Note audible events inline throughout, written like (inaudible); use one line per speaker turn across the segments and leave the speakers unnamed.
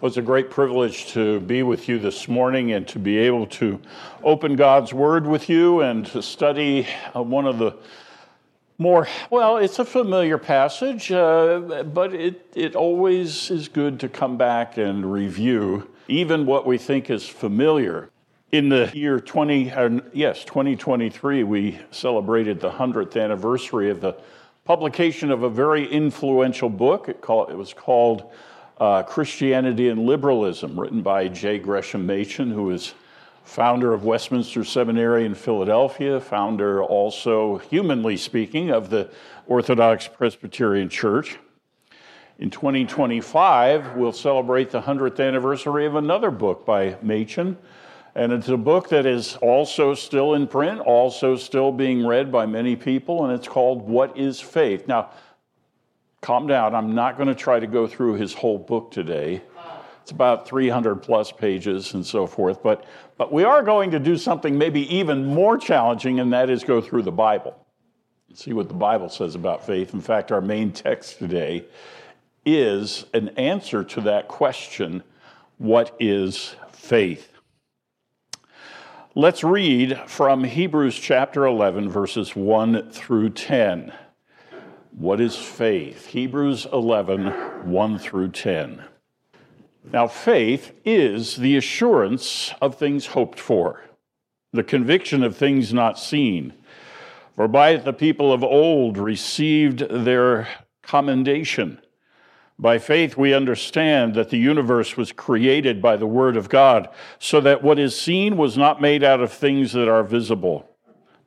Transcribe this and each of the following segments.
Well, it's a great privilege to be with you this morning and to be able to open God's Word with you and to study uh, one of the more, well, it's a familiar passage, uh, but it, it always is good to come back and review even what we think is familiar. In the year 20, uh, yes, 2023, we celebrated the 100th anniversary of the publication of a very influential book. It, called, it was called uh, Christianity and Liberalism, written by J. Gresham Machen, who is founder of Westminster Seminary in Philadelphia, founder also, humanly speaking, of the Orthodox Presbyterian Church. In 2025, we'll celebrate the 100th anniversary of another book by Machen. And it's a book that is also still in print, also still being read by many people, and it's called What is Faith? Now, calm down. I'm not going to try to go through his whole book today. It's about 300 plus pages and so forth. But, but we are going to do something maybe even more challenging, and that is go through the Bible see what the Bible says about faith. In fact, our main text today is an answer to that question what is faith? Let's read from Hebrews chapter 11, verses 1 through 10. What is faith? Hebrews 11, 1 through 10. Now, faith is the assurance of things hoped for, the conviction of things not seen. For by it the people of old received their commendation. By faith, we understand that the universe was created by the Word of God, so that what is seen was not made out of things that are visible.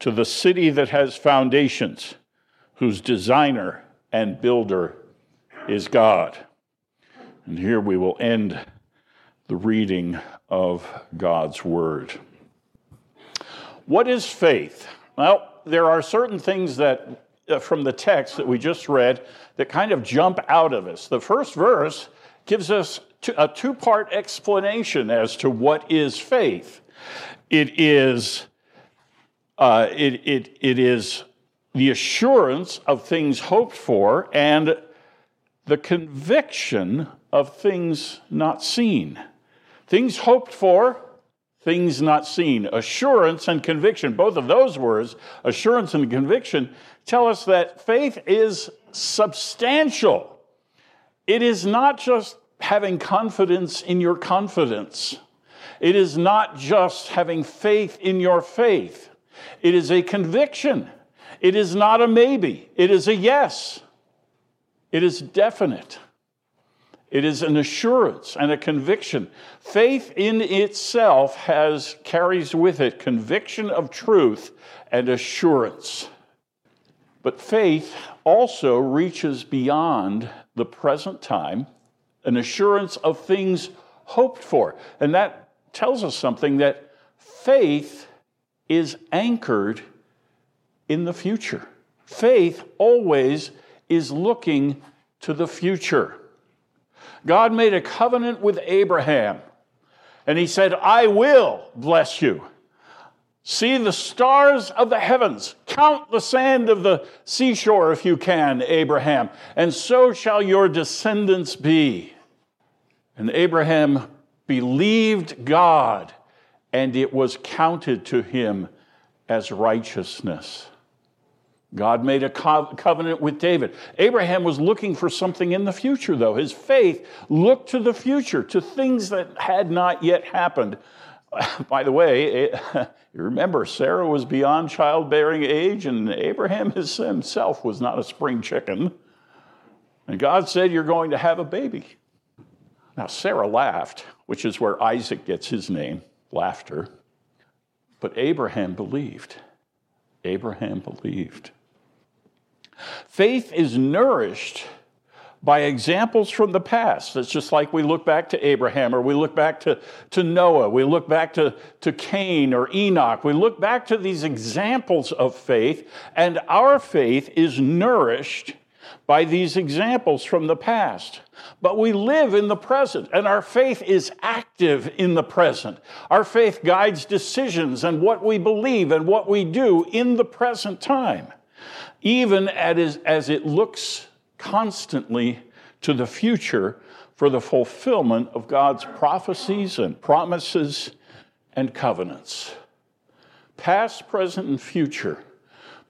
to the city that has foundations, whose designer and builder is God. And here we will end the reading of God's word. What is faith? Well, there are certain things that uh, from the text that we just read that kind of jump out of us. The first verse gives us a two part explanation as to what is faith. It is uh, it, it, it is the assurance of things hoped for and the conviction of things not seen. Things hoped for, things not seen. Assurance and conviction, both of those words, assurance and conviction, tell us that faith is substantial. It is not just having confidence in your confidence, it is not just having faith in your faith. It is a conviction. It is not a maybe. It is a yes. It is definite. It is an assurance and a conviction. Faith in itself has carries with it conviction of truth and assurance. But faith also reaches beyond the present time, an assurance of things hoped for. And that tells us something that faith is anchored in the future. Faith always is looking to the future. God made a covenant with Abraham, and he said, I will bless you. See the stars of the heavens, Count the sand of the seashore if you can, Abraham, and so shall your descendants be. And Abraham believed God, and it was counted to him as righteousness. God made a covenant with David. Abraham was looking for something in the future, though. His faith looked to the future, to things that had not yet happened. (laughs) By the way, (laughs) you remember Sarah was beyond childbearing age, and Abraham himself was not a spring chicken. And God said, You're going to have a baby. Now, Sarah laughed, which is where Isaac gets his name, laughter. But Abraham believed. Abraham believed. Faith is nourished by examples from the past. It's just like we look back to Abraham or we look back to, to Noah, we look back to, to Cain or Enoch. We look back to these examples of faith, and our faith is nourished by these examples from the past. But we live in the present, and our faith is active in the present. Our faith guides decisions and what we believe and what we do in the present time, even as, it looks constantly to the future for the fulfillment of God's prophecies and promises and covenants. Past, present, and future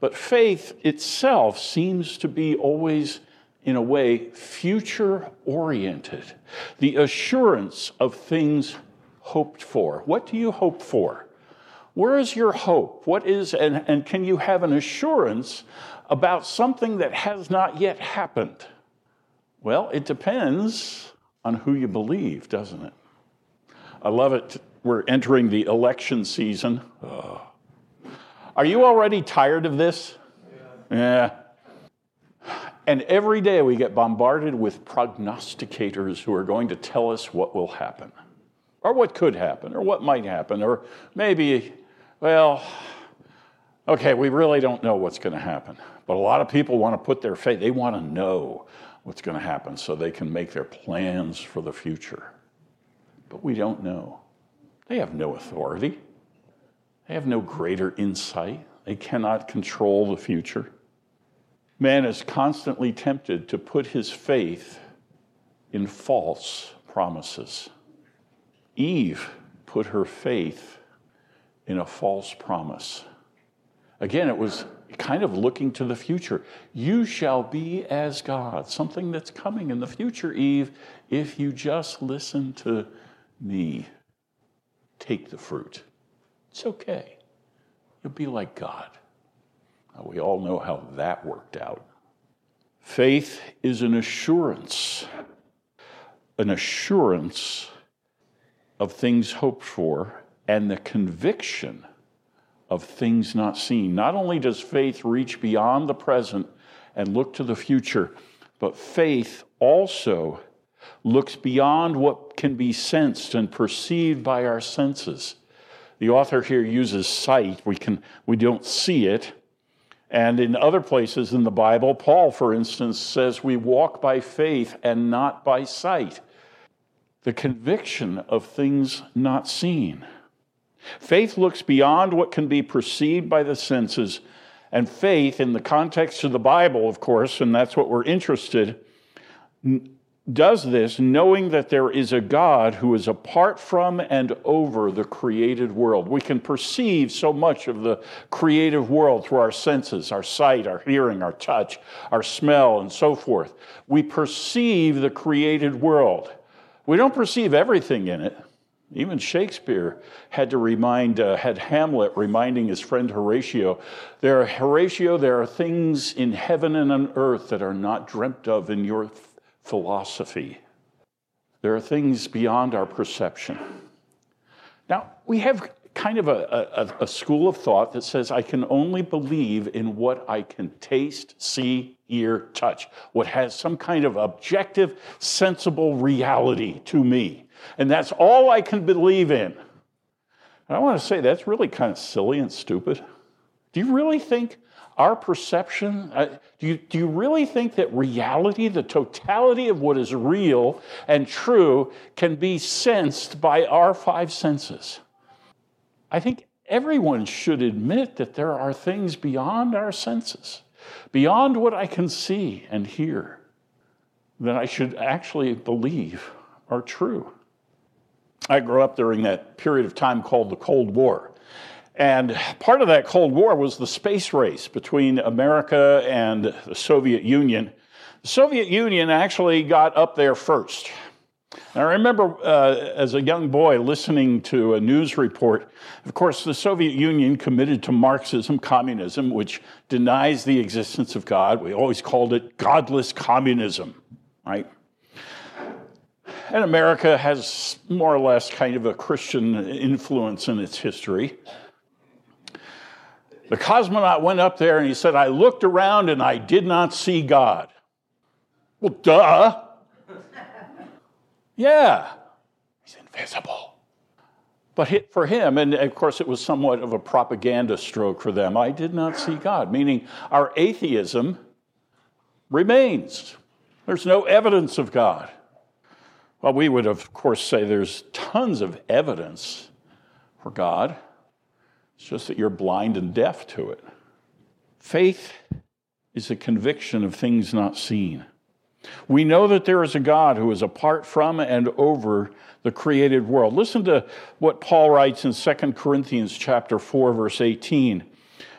but faith itself seems to be always, in a way, future oriented, the assurance of things hoped for. What do you hope for? Where is your hope? What is, and, and can you have an assurance about something that has not yet happened? Well, it depends on who you believe, doesn't it? I love it. We're entering the election season. Oh. Are you already tired of this? Yeah. And every day we get bombarded with prognosticators who are going to tell us what will happen, or what could happen, or what might happen, or maybe, well, okay, we really don't know what's going to happen. But a lot of people want to put their faith, they want to know what's going to happen so they can make their plans for the future. But we don't know. They have no authority. They have no greater insight. They cannot control the future. Man is constantly tempted to put his faith in false promises. Eve put her faith in a false promise. Again, it was kind of looking to the future. You shall be as God, something that's coming in the future, Eve, if you just listen to me. Take the fruit. It's okay. You'll be like God. Now, we all know how that worked out. Faith is an assurance, an assurance of things hoped for and the conviction of things not seen. Not only does faith reach beyond the present and look to the future, but faith also looks beyond what can be sensed and perceived by our senses. The author here uses sight. We, can, we don't see it. And in other places in the Bible, Paul, for instance, says we walk by faith and not by sight. The conviction of things not seen. Faith looks beyond what can be perceived by the senses, and faith, in the context of the Bible, of course, and that's what we're interested, does this knowing that there is a God who is apart from and over the created world. We can perceive so much of the creative world through our senses, our sight, our hearing, our touch, our smell, and so forth. We perceive the created world. We don't perceive everything in it. Even Shakespeare had to remind, uh, had Hamlet reminding his friend Horatio, there, Horatio, there are things in heaven and on earth that are not dreamt of in your philosophy. There are things beyond our perception. Now, we have kind of a, a, a, school of thought that says I can only believe in what I can taste, see, hear, touch, what has some kind of objective, sensible reality to me. And that's all I can believe in. And I want to say that's really kind of silly and stupid. Do you really think our perception, uh, do, you, do you really think that reality, the totality of what is real and true, can be sensed by our five senses? I think everyone should admit that there are things beyond our senses, beyond what I can see and hear, that I should actually believe are true. I grew up during that period of time called the Cold War. And part of that Cold War was the space race between America and the Soviet Union. The Soviet Union actually got up there first. I remember uh, as a young boy listening to a news report. Of course, the Soviet Union committed to Marxism, communism, which denies the existence of God. We always called it godless communism, right? And America has more or less kind of a Christian influence in its history. The cosmonaut went up there and he said, I looked around and I did not see God. Well, duh. (laughs) yeah, he's invisible. But for him, and of course it was somewhat of a propaganda stroke for them, I did not see God, meaning our atheism remains. There's no evidence of God. Well, we would, of course, say there's tons of evidence for God. It's just that you're blind and deaf to it. Faith is a conviction of things not seen. We know that there is a God who is apart from and over the created world. Listen to what Paul writes in 2 Corinthians chapter 4 verse 18.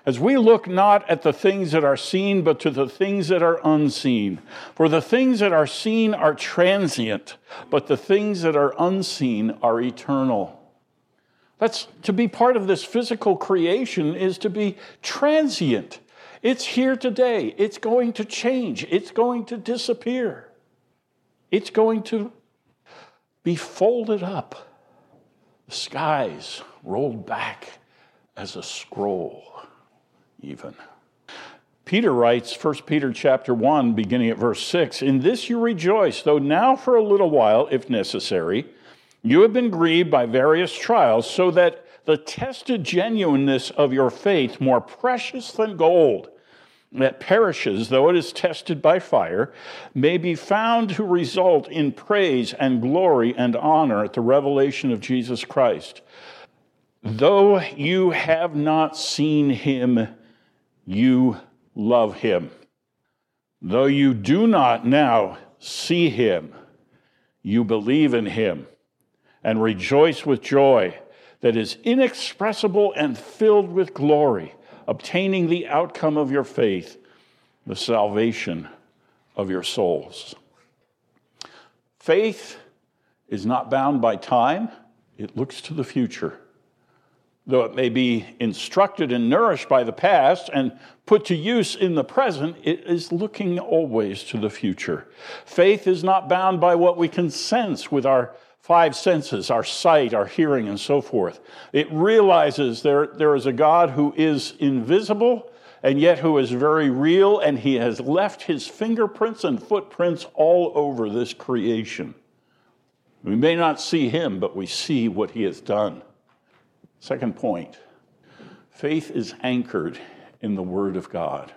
As we look not at the things that are seen but to the things that are unseen. For the things that are seen are transient, but the things that are unseen are eternal. That's to be part of this physical creation is to be transient. It's here today. It's going to change. It's going to disappear. It's going to be folded up. The skies rolled back as a scroll, even. Peter writes, 1 Peter chapter 1, beginning at verse 6, In this you rejoice, though now for a little while, if necessary, you have been grieved by various trials, so that the tested genuineness of your faith, more precious than gold, that perishes, though it is tested by fire, may be found to result in praise and glory and honor at the revelation of Jesus Christ. Though you have not seen him, you love him. Though you do not now see him, you believe in him and rejoice with joy that is inexpressible and filled with glory, obtaining the outcome of your faith, the salvation of your souls. Faith is not bound by time, it looks to the future. Though it may be instructed and nourished by the past and put to use in the present, it is looking always to the future. Faith is not bound by what we can sense with our five senses our sight, our hearing, and so forth. It realizes there, there is a God who is invisible and yet who is very real, and he has left his fingerprints and footprints all over this creation. We may not see him, but we see what he has done. Second point faith is anchored in the Word of God.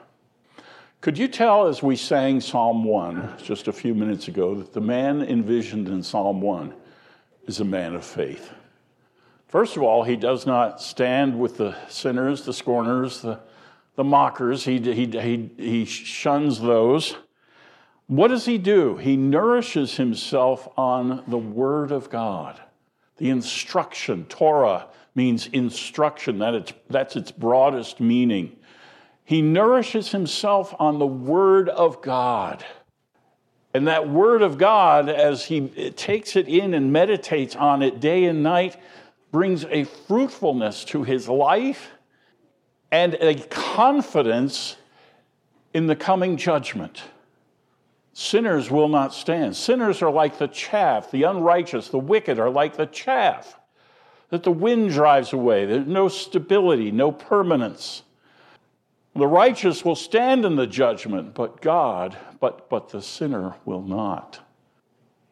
Could you tell as we sang Psalm 1 just a few minutes ago that the man envisioned in Psalm 1 is a man of faith. First of all, he does not stand with the sinners, the scorners, the, the mockers. He, he, he, he shuns those. What does he do? He nourishes himself on the Word of God, the instruction. Torah means instruction, that it's, that's its broadest meaning. He nourishes himself on the Word of God. And that word of God, as he takes it in and meditates on it day and night, brings a fruitfulness to his life and a confidence in the coming judgment. Sinners will not stand. Sinners are like the chaff. The unrighteous, the wicked are like the chaff that the wind drives away. There's no stability, no permanence. The righteous will stand in the judgment, but God, but, but the sinner will not.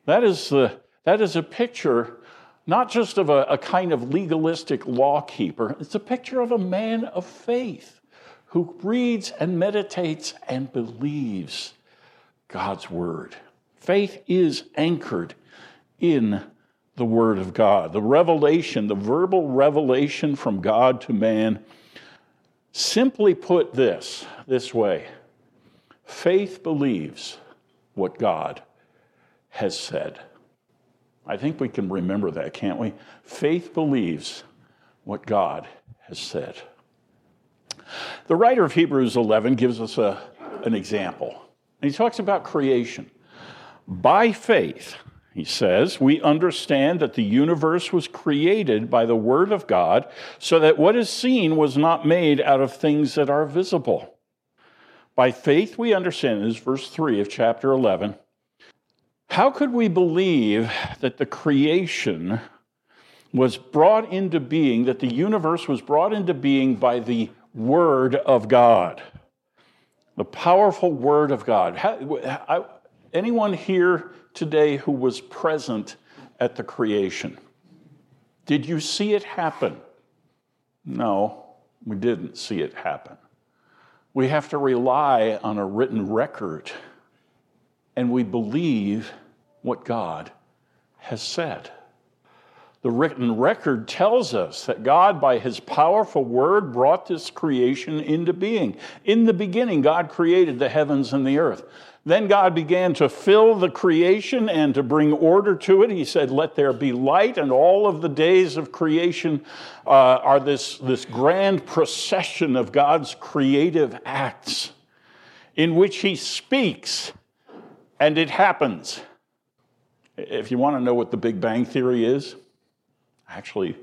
That is, the, that is a picture not just of a, a kind of legalistic law keeper, it's a picture of a man of faith who reads and meditates and believes God's word. Faith is anchored in the Word of God. The revelation, the verbal revelation from God to man, simply put this this way faith believes what God has said. I think we can remember that, can't we? Faith believes what God has said. The writer of Hebrews 11 gives us a, an example. And he talks about creation. By faith, he says, we understand that the universe was created by the Word of God, so that what is seen was not made out of things that are visible. By faith, we understand, this is verse 3 of chapter 11. How could we believe that the creation was brought into being, that the universe was brought into being by the Word of God? The powerful Word of God. How, anyone here today who was present at the creation? Did you see it happen? No, we didn't see it happen. We have to rely on a written record, and we believe what God has said. The written record tells us that God, by his powerful word, brought this creation into being. In the beginning, God created the heavens and the earth. Then God began to fill the creation and to bring order to it. He said, Let there be light. And all of the days of creation uh, are this, this grand procession of God's creative acts in which He speaks and it happens. If you want to know what the Big Bang Theory is, actually,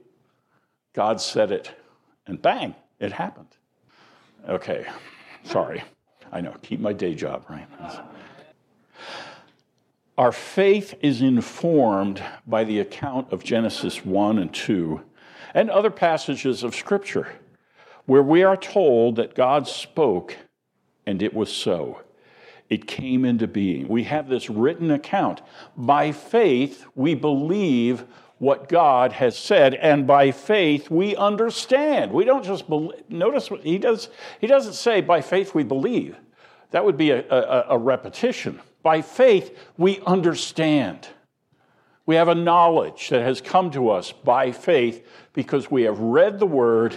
God said it and bang, it happened. Okay, sorry. I know, keep my day job, right? Our faith is informed by the account of Genesis 1 and 2 and other passages of Scripture where we are told that God spoke and it was so. It came into being. We have this written account. By faith, we believe what God has said, and by faith we understand. We don't just believe. Notice what he does. He doesn't say by faith we believe. That would be a, a, a repetition. By faith we understand. We have a knowledge that has come to us by faith because we have read the word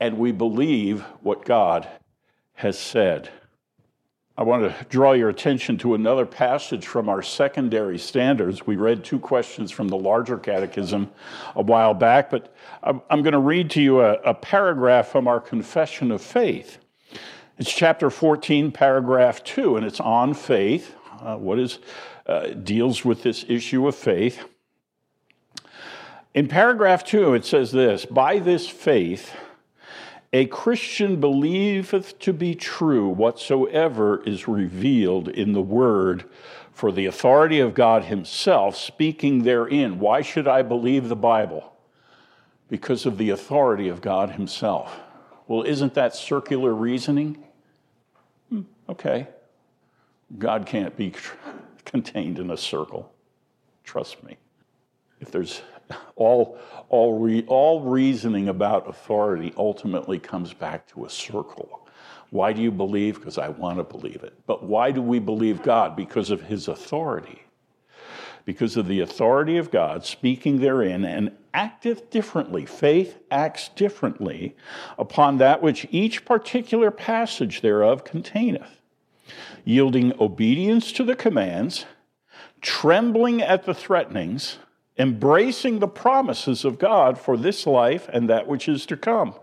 and we believe what God has said. I want to draw your attention to another passage from our secondary standards. We read two questions from the larger catechism a while back, but I'm going to read to you a, a paragraph from our confession of faith. It's chapter 14, paragraph 2, and it's on faith. Uh, what is uh, deals with this issue of faith. In paragraph 2, it says this By this faith, a Christian believeth to be true whatsoever is revealed in the Word for the authority of God Himself speaking therein. Why should I believe the Bible? Because of the authority of God Himself. Well, isn't that circular reasoning? Hmm, okay. God can't be (laughs) contained in a circle. Trust me. If there's all, all, re, all reasoning about authority ultimately comes back to a circle. Why do you believe? Because I want to believe it. But why do we believe God? Because of his authority. Because of the authority of God speaking therein and acteth differently. Faith acts differently upon that which each particular passage thereof containeth, yielding obedience to the commands, trembling at the threatenings, embracing the promises of God for this life and that which is to come.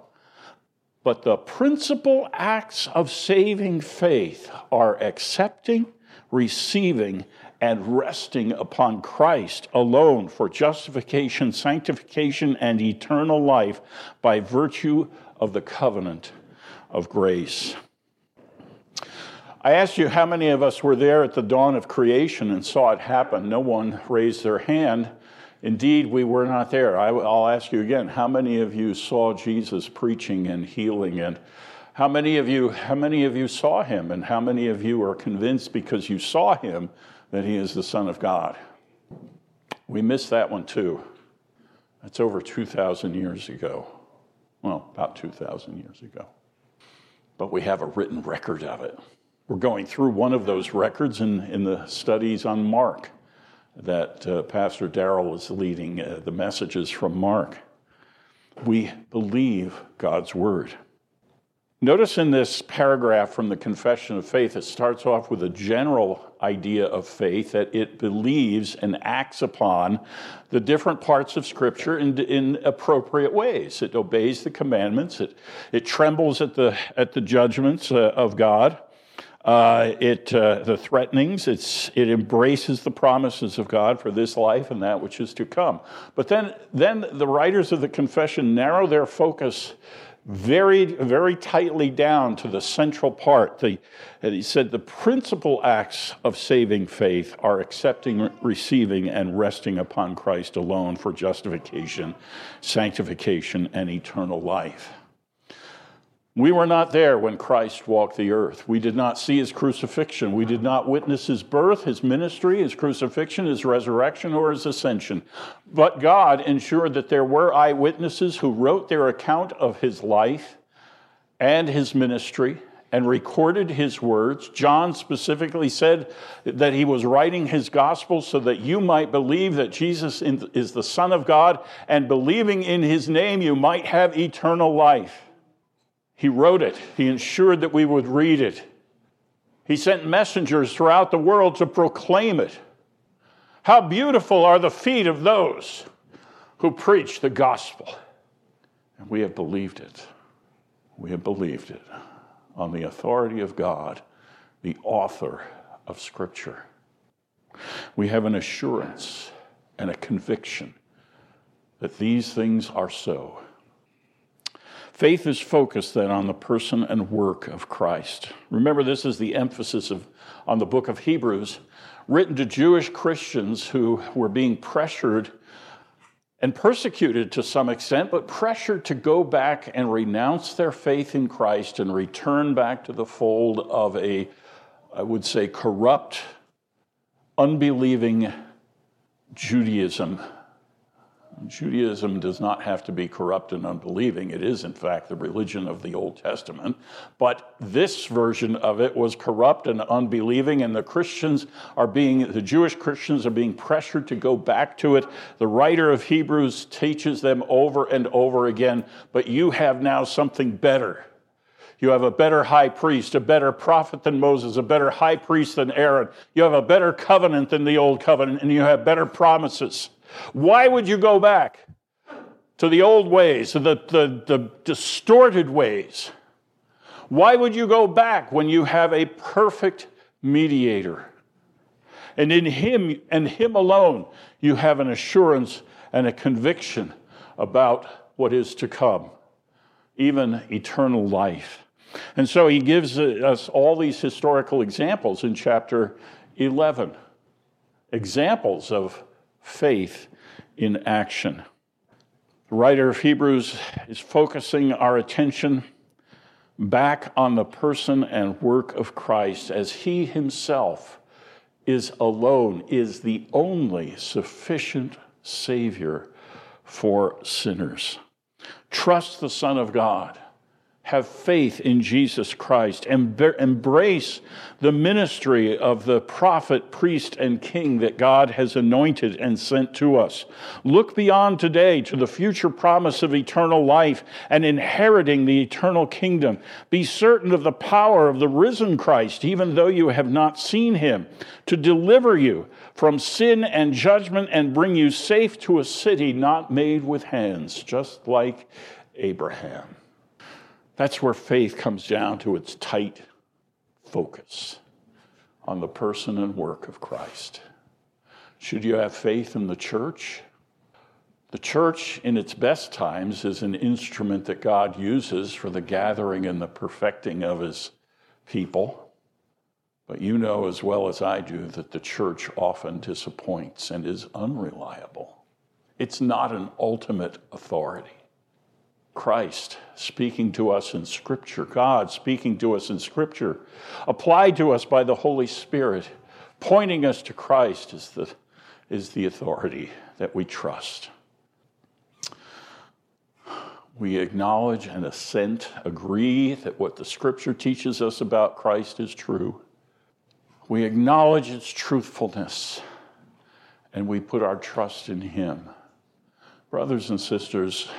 But the principal acts of saving faith are accepting, receiving, and resting upon Christ alone for justification, sanctification, and eternal life by virtue of the covenant of grace. I asked you how many of us were there at the dawn of creation and saw it happen. No one raised their hand. Indeed, we were not there. I, will ask you again how many of you saw Jesus preaching and healing? And how many, of you, how many of you saw him? And how many of you are convinced because you saw him that he is the Son of God? We missed that one too. That's over 2,000 years ago. Well, about 2,000 years ago. But we have a written record of it. We're going through one of those records in, in the studies on Mark. that uh, Pastor Darrell is leading uh, the messages from Mark. We believe God's word. Notice in this paragraph from the Confession of Faith, it starts off with a general idea of faith that it believes and acts upon the different parts of Scripture in, in appropriate ways. It obeys the commandments, it, it trembles at the, at the judgments uh, of God. Uh, it uh, the threatenings. It's it embraces the promises of God for this life and that which is to come. But then then the writers of the confession narrow their focus very, very tightly down to the central part. The, he said the principal acts of saving faith are accepting, receiving, and resting upon Christ alone for justification, sanctification, and eternal life. We were not there when Christ walked the earth. We did not see his crucifixion. We did not witness his birth, his ministry, his crucifixion, his resurrection, or his ascension. But God ensured that there were eyewitnesses who wrote their account of his life and his ministry and recorded his words. John specifically said that he was writing his gospel so that you might believe that Jesus is the Son of God, and believing in his name, you might have eternal life. He wrote it, He ensured that we would read it. He sent messengers throughout the world to proclaim it. How beautiful are the feet of those who preach the gospel. And we have believed it. We have believed it on the authority of God, the author of Scripture. We have an assurance and a conviction that these things are so Faith is focused then on the person and work of Christ. Remember, this is the emphasis of, on the book of Hebrews, written to Jewish Christians who were being pressured and persecuted to some extent, but pressured to go back and renounce their faith in Christ and return back to the fold of a, I would say, corrupt, unbelieving Judaism Judaism does not have to be corrupt and unbelieving. It is, in fact, the religion of the Old Testament. But this version of it was corrupt and unbelieving, and the Christians are being, the Jewish Christians are being pressured to go back to it. The writer of Hebrews teaches them over and over again, but you have now something better. You have a better high priest, a better prophet than Moses, a better high priest than Aaron. You have a better covenant than the old covenant, and you have better promises. Why would you go back to the old ways, to the, the, the distorted ways? Why would you go back when you have a perfect mediator? And in Him and Him alone, you have an assurance and a conviction about what is to come, even eternal life. And so he gives us all these historical examples in chapter 11 examples of faith in action. The writer of Hebrews is focusing our attention back on the person and work of Christ as he himself is alone, is the only sufficient Savior for sinners. Trust the Son of God have faith in Jesus Christ, and embrace the ministry of the prophet, priest, and king that God has anointed and sent to us. Look beyond today to the future promise of eternal life and inheriting the eternal kingdom. Be certain of the power of the risen Christ, even though you have not seen him, to deliver you from sin and judgment and bring you safe to a city not made with hands, just like Abraham. That's where faith comes down to its tight focus on the person and work of Christ. Should you have faith in the church? The church, in its best times, is an instrument that God uses for the gathering and the perfecting of his people. But you know as well as I do that the church often disappoints and is unreliable. It's not an ultimate authority. Christ speaking to us in Scripture, God speaking to us in Scripture, applied to us by the Holy Spirit, pointing us to Christ is the, is the authority that we trust. We acknowledge and assent, agree that what the Scripture teaches us about Christ is true. We acknowledge its truthfulness and we put our trust in Him. Brothers and sisters,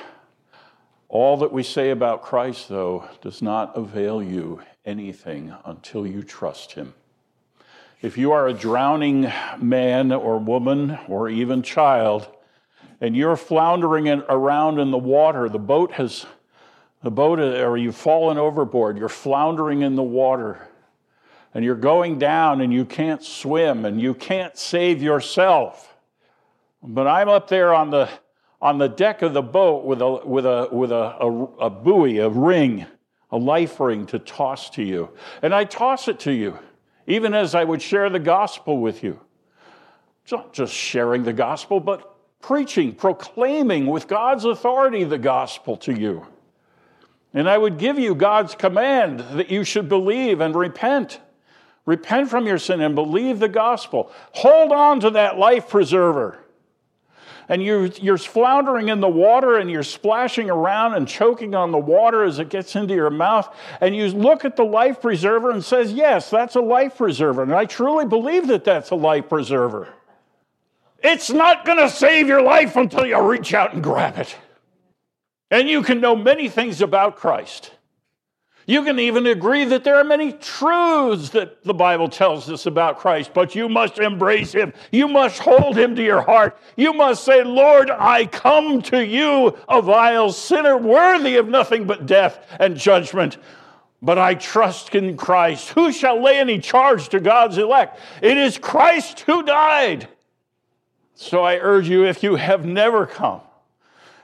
all that we say about Christ, though, does not avail you anything until you trust Him. If you are a drowning man or woman or even child, and you're floundering around in the water, the boat has, the boat, or you've fallen overboard, you're floundering in the water, and you're going down and you can't swim and you can't save yourself. But I'm up there on the, on the deck of the boat with a, with, a, with a, a, a buoy, a ring, a life ring to toss to you. And I toss it to you, even as I would share the gospel with you. It's not just sharing the gospel, but preaching, proclaiming with God's authority the gospel to you. And I would give you God's command that you should believe and repent. Repent from your sin and believe the gospel. Hold on to that life preserver. And you're, you're floundering in the water and you're splashing around and choking on the water as it gets into your mouth. And you look at the life preserver and says, Yes, that's a life preserver. And I truly believe that that's a life preserver. It's not going to save your life until you reach out and grab it. And you can know many things about Christ. You can even agree that there are many truths that the Bible tells us about Christ, but you must embrace him. You must hold him to your heart. You must say, Lord, I come to you, a vile sinner, worthy of nothing but death and judgment. But I trust in Christ. Who shall lay any charge to God's elect? It is Christ who died. So I urge you, if you have never come,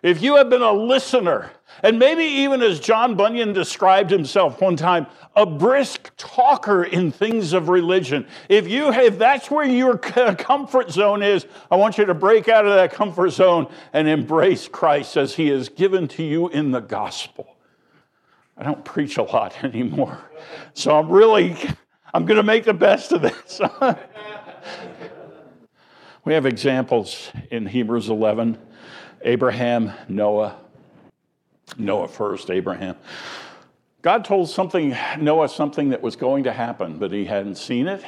if you have been a listener, and maybe even as John Bunyan described himself one time, a brisk talker in things of religion. If you if that's where your (laughs) comfort zone is, I want you to break out of that comfort zone and embrace Christ as he is given to you in the gospel. I don't preach a lot (laughs) anymore. So I'm really I'm going to make the best of this. (laughs) we have examples in Hebrews 11 Abraham, Noah, Noah first, Abraham. God told something, Noah something that was going to happen, but he hadn't seen it.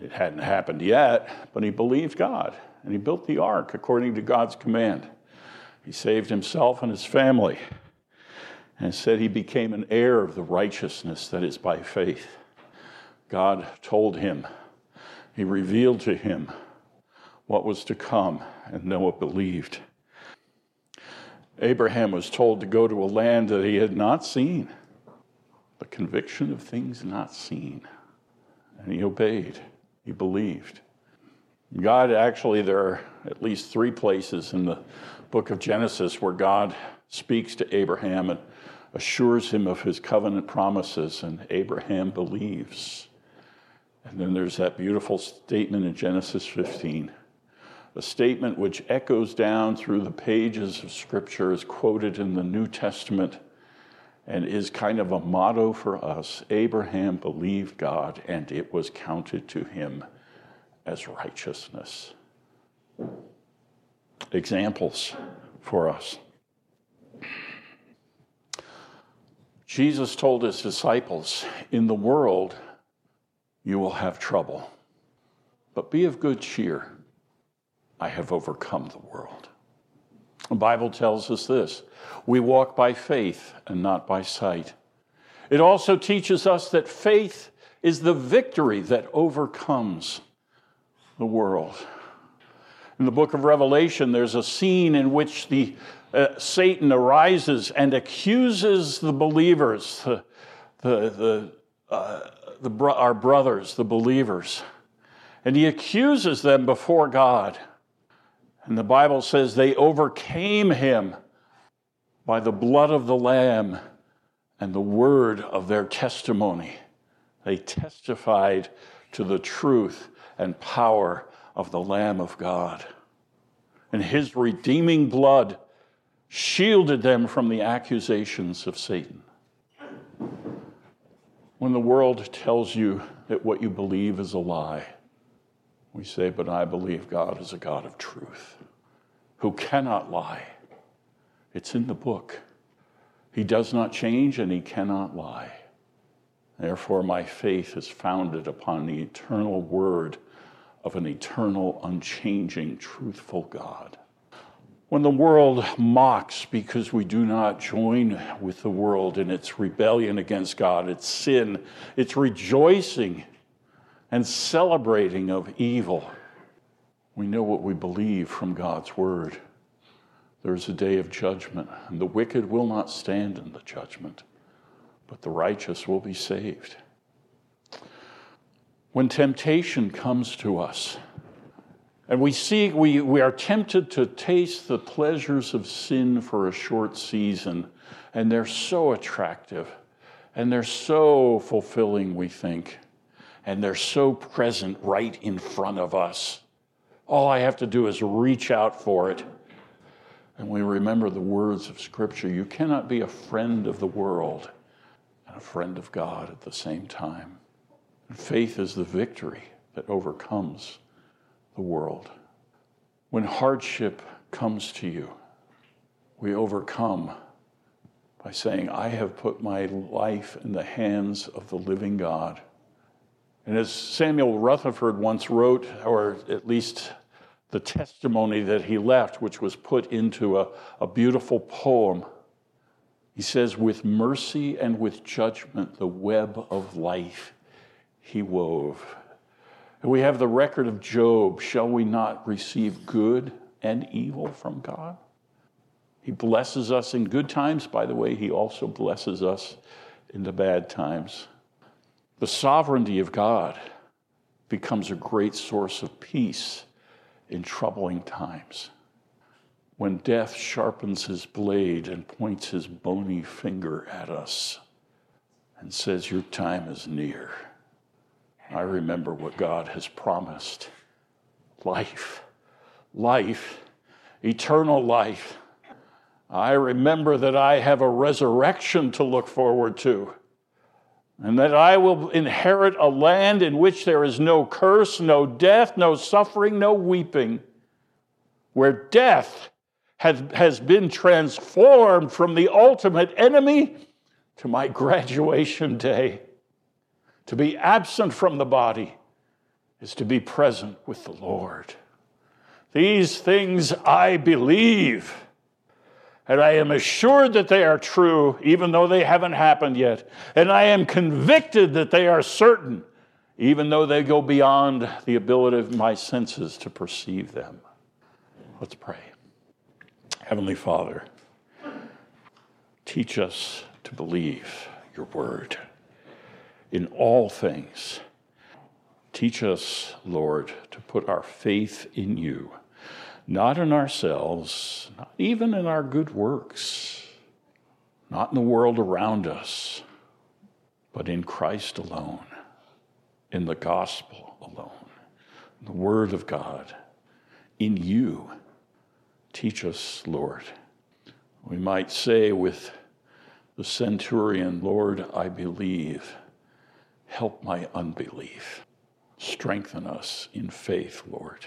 It hadn't happened yet, but he believed God and he built the ark according to God's command. He saved himself and his family and said he became an heir of the righteousness that is by faith. God told him, he revealed to him what was to come, and Noah believed. Abraham was told to go to a land that he had not seen, the conviction of things not seen. And he obeyed, he believed. God actually, there are at least three places in the book of Genesis where God speaks to Abraham and assures him of his covenant promises, and Abraham believes. And then there's that beautiful statement in Genesis 15 a statement which echoes down through the pages of Scripture, is quoted in the New Testament, and is kind of a motto for us. Abraham believed God, and it was counted to him as righteousness. Examples for us. Jesus told his disciples, In the world you will have trouble, but be of good cheer. I have overcome the world. The Bible tells us this we walk by faith and not by sight. It also teaches us that faith is the victory that overcomes the world. In the book of Revelation, there's a scene in which the uh, Satan arises and accuses the believers, the, the, the, uh, the, our brothers, the believers, and he accuses them before God. And the Bible says they overcame him by the blood of the Lamb and the word of their testimony. They testified to the truth and power of the Lamb of God. And his redeeming blood shielded them from the accusations of Satan. When the world tells you that what you believe is a lie, we say, But I believe God is a God of truth who cannot lie. It's in the book. He does not change and he cannot lie. Therefore, my faith is founded upon the eternal word of an eternal, unchanging, truthful God. When the world mocks because we do not join with the world in its rebellion against God, its sin, its rejoicing and celebrating of evil, we know what we believe from God's word. There is a day of judgment, and the wicked will not stand in the judgment, but the righteous will be saved. When temptation comes to us, and we see, we, we are tempted to taste the pleasures of sin for a short season, and they're so attractive, and they're so fulfilling, we think, and they're so present right in front of us. All I have to do is reach out for it. And we remember the words of Scripture you cannot be a friend of the world and a friend of God at the same time. And faith is the victory that overcomes the world. When hardship comes to you, we overcome by saying, I have put my life in the hands of the living God. And as Samuel Rutherford once wrote, or at least the testimony that he left, which was put into a, a beautiful poem, he says, With mercy and with judgment, the web of life he wove. And we have the record of Job. Shall we not receive good and evil from God? He blesses us in good times. By the way, He also blesses us in the bad times. The sovereignty of God becomes a great source of peace in troubling times. When death sharpens his blade and points his bony finger at us and says, Your time is near. I remember what God has promised life, life, eternal life. I remember that I have a resurrection to look forward to, and that I will inherit a land in which there is no curse, no death, no suffering, no weeping, where death has, has been transformed from the ultimate enemy to my (laughs) graduation day. To be absent from the body is to be present with the Lord. These things I believe, and I am assured that they are true, even though they haven't happened yet. And I am convicted that they are certain, even though they go beyond the ability of my senses to perceive them. Let's pray. Heavenly Father, teach us to believe your word in all things. Teach us, Lord, to put our faith in you, not in ourselves, not even in our good works, not in the world around us, but in Christ alone, in the gospel alone, the Word of God, in you. Teach us, Lord. We might say with the centurion, Lord, I believe Help my unbelief. Strengthen us in faith, Lord.